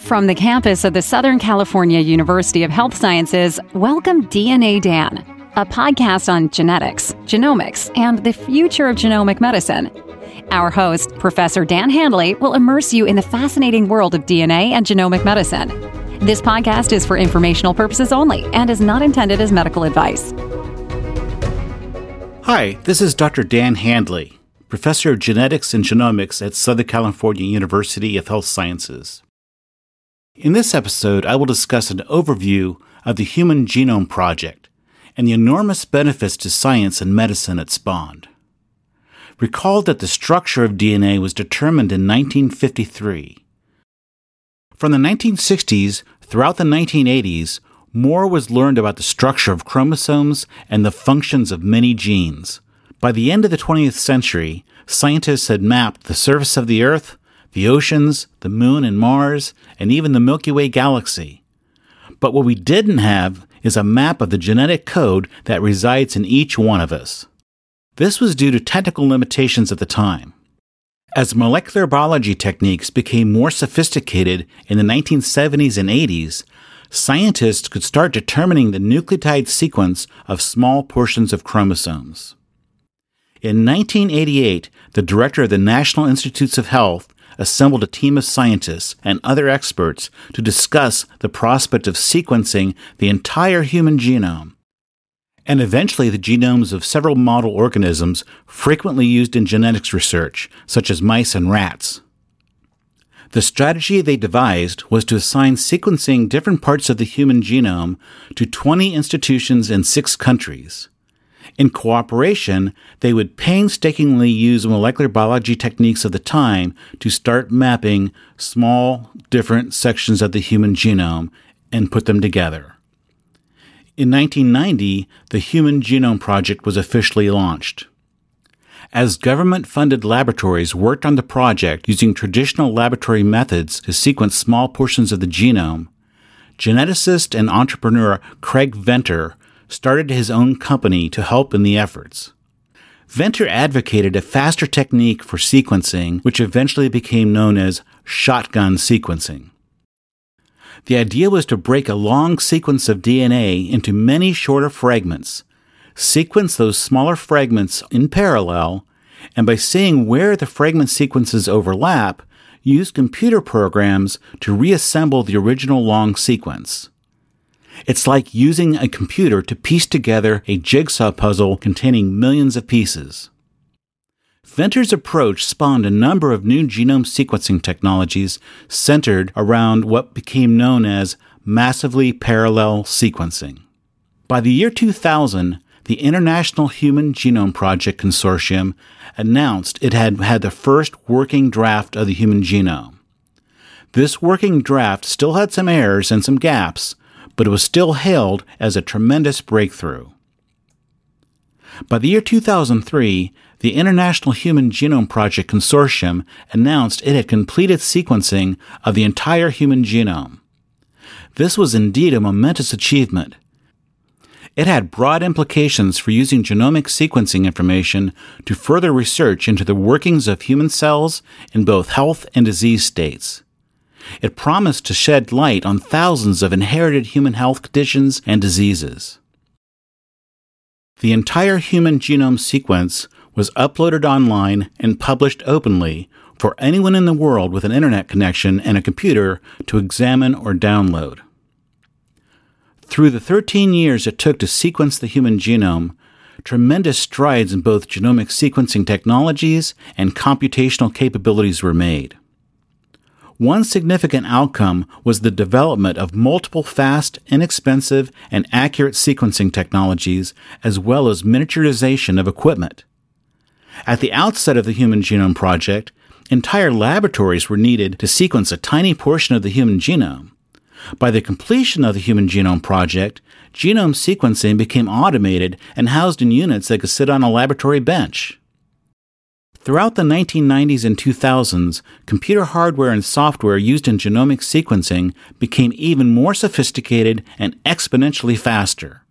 From the campus of the Southern California University of Health Sciences, welcome DNA Dan, a podcast on genetics, genomics, and the future of genomic medicine. Our host, Professor Dan Handley, will immerse you in the fascinating world of DNA and genomic medicine. This podcast is for informational purposes only and is not intended as medical advice. Hi, this is Dr. Dan Handley, Professor of Genetics and Genomics at Southern California University of Health Sciences. In this episode, I will discuss an overview of the Human Genome Project and the enormous benefits to science and medicine it spawned. Recall that the structure of DNA was determined in 1953. From the 1960s throughout the 1980s, more was learned about the structure of chromosomes and the functions of many genes. By the end of the 20th century, scientists had mapped the surface of the Earth, the oceans, the moon and Mars, and even the Milky Way galaxy. But what we didn't have is a map of the genetic code that resides in each one of us. This was due to technical limitations at the time. As molecular biology techniques became more sophisticated in the 1970s and 80s, scientists could start determining the nucleotide sequence of small portions of chromosomes. In 1988, the director of the National Institutes of Health assembled a team of scientists and other experts to discuss the prospect of sequencing the entire human genome, and eventually the genomes of several model organisms frequently used in genetics research, such as mice and rats. The strategy they devised was to assign sequencing different parts of the human genome to 20 institutions in six countries. In cooperation, they would painstakingly use molecular biology techniques of the time to start mapping small, different sections of the human genome and put them together. In 1990, the Human Genome Project was officially launched. As government funded laboratories worked on the project using traditional laboratory methods to sequence small portions of the genome, geneticist and entrepreneur Craig Venter started his own company to help in the efforts. Venter advocated a faster technique for sequencing, which eventually became known as shotgun sequencing. The idea was to break a long sequence of DNA into many shorter fragments, sequence those smaller fragments in parallel, and by seeing where the fragment sequences overlap, use computer programs to reassemble the original long sequence. It's like using a computer to piece together a jigsaw puzzle containing millions of pieces. Venter's approach spawned a number of new genome sequencing technologies centered around what became known as massively parallel sequencing. By the year 2000, the International Human Genome Project Consortium announced it had had the first working draft of the human genome. This working draft still had some errors and some gaps, but it was still hailed as a tremendous breakthrough. By the year 2003, the International Human Genome Project Consortium announced it had completed sequencing of the entire human genome. This was indeed a momentous achievement. It had broad implications for using genomic sequencing information to further research into the workings of human cells in both health and disease states. It promised to shed light on thousands of inherited human health conditions and diseases. The entire human genome sequence was uploaded online and published openly for anyone in the world with an internet connection and a computer to examine or download. Through the 13 years it took to sequence the human genome, tremendous strides in both genomic sequencing technologies and computational capabilities were made. One significant outcome was the development of multiple fast, inexpensive, and accurate sequencing technologies, as well as miniaturization of equipment. At the outset of the Human Genome Project, entire laboratories were needed to sequence a tiny portion of the human genome. By the completion of the Human Genome Project, genome sequencing became automated and housed in units that could sit on a laboratory bench. Throughout the 1990s and 2000s, computer hardware and software used in genomic sequencing became even more sophisticated and exponentially faster.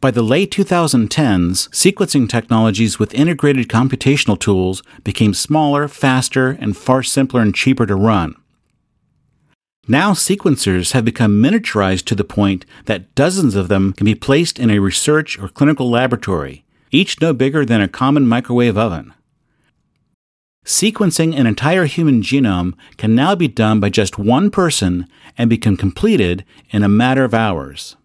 By the late 2010s, sequencing technologies with integrated computational tools became smaller, faster, and far simpler and cheaper to run. Now, sequencers have become miniaturized to the point that dozens of them can be placed in a research or clinical laboratory, each no bigger than a common microwave oven. Sequencing an entire human genome can now be done by just one person and become completed in a matter of hours.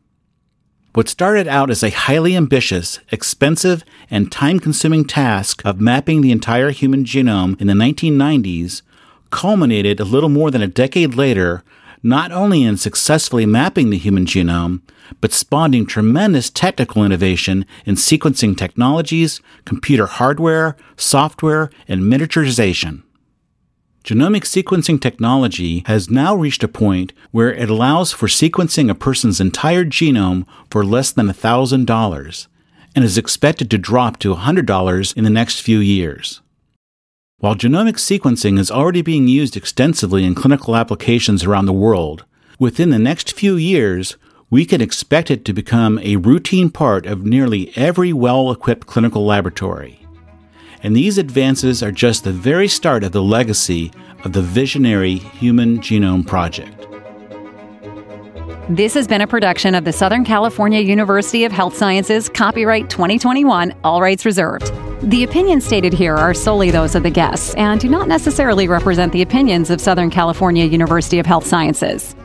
What started out as a highly ambitious, expensive, and time consuming task of mapping the entire human genome in the 1990s culminated a little more than a decade later not only in successfully mapping the human genome, but spawning tremendous technical innovation in sequencing technologies, computer hardware, software, and miniaturization. Genomic sequencing technology has now reached a point where it allows for sequencing a person's entire genome for less than $1,000 and is expected to drop to $100 in the next few years. While genomic sequencing is already being used extensively in clinical applications around the world, within the next few years, we can expect it to become a routine part of nearly every well equipped clinical laboratory and these advances are just the very start of the legacy of the visionary Human Genome Project. This has been a production of the Southern California University of Health Sciences, copyright 2021, all rights reserved. The opinions stated here are solely those of the guests and do not necessarily represent the opinions of Southern California University of Health Sciences.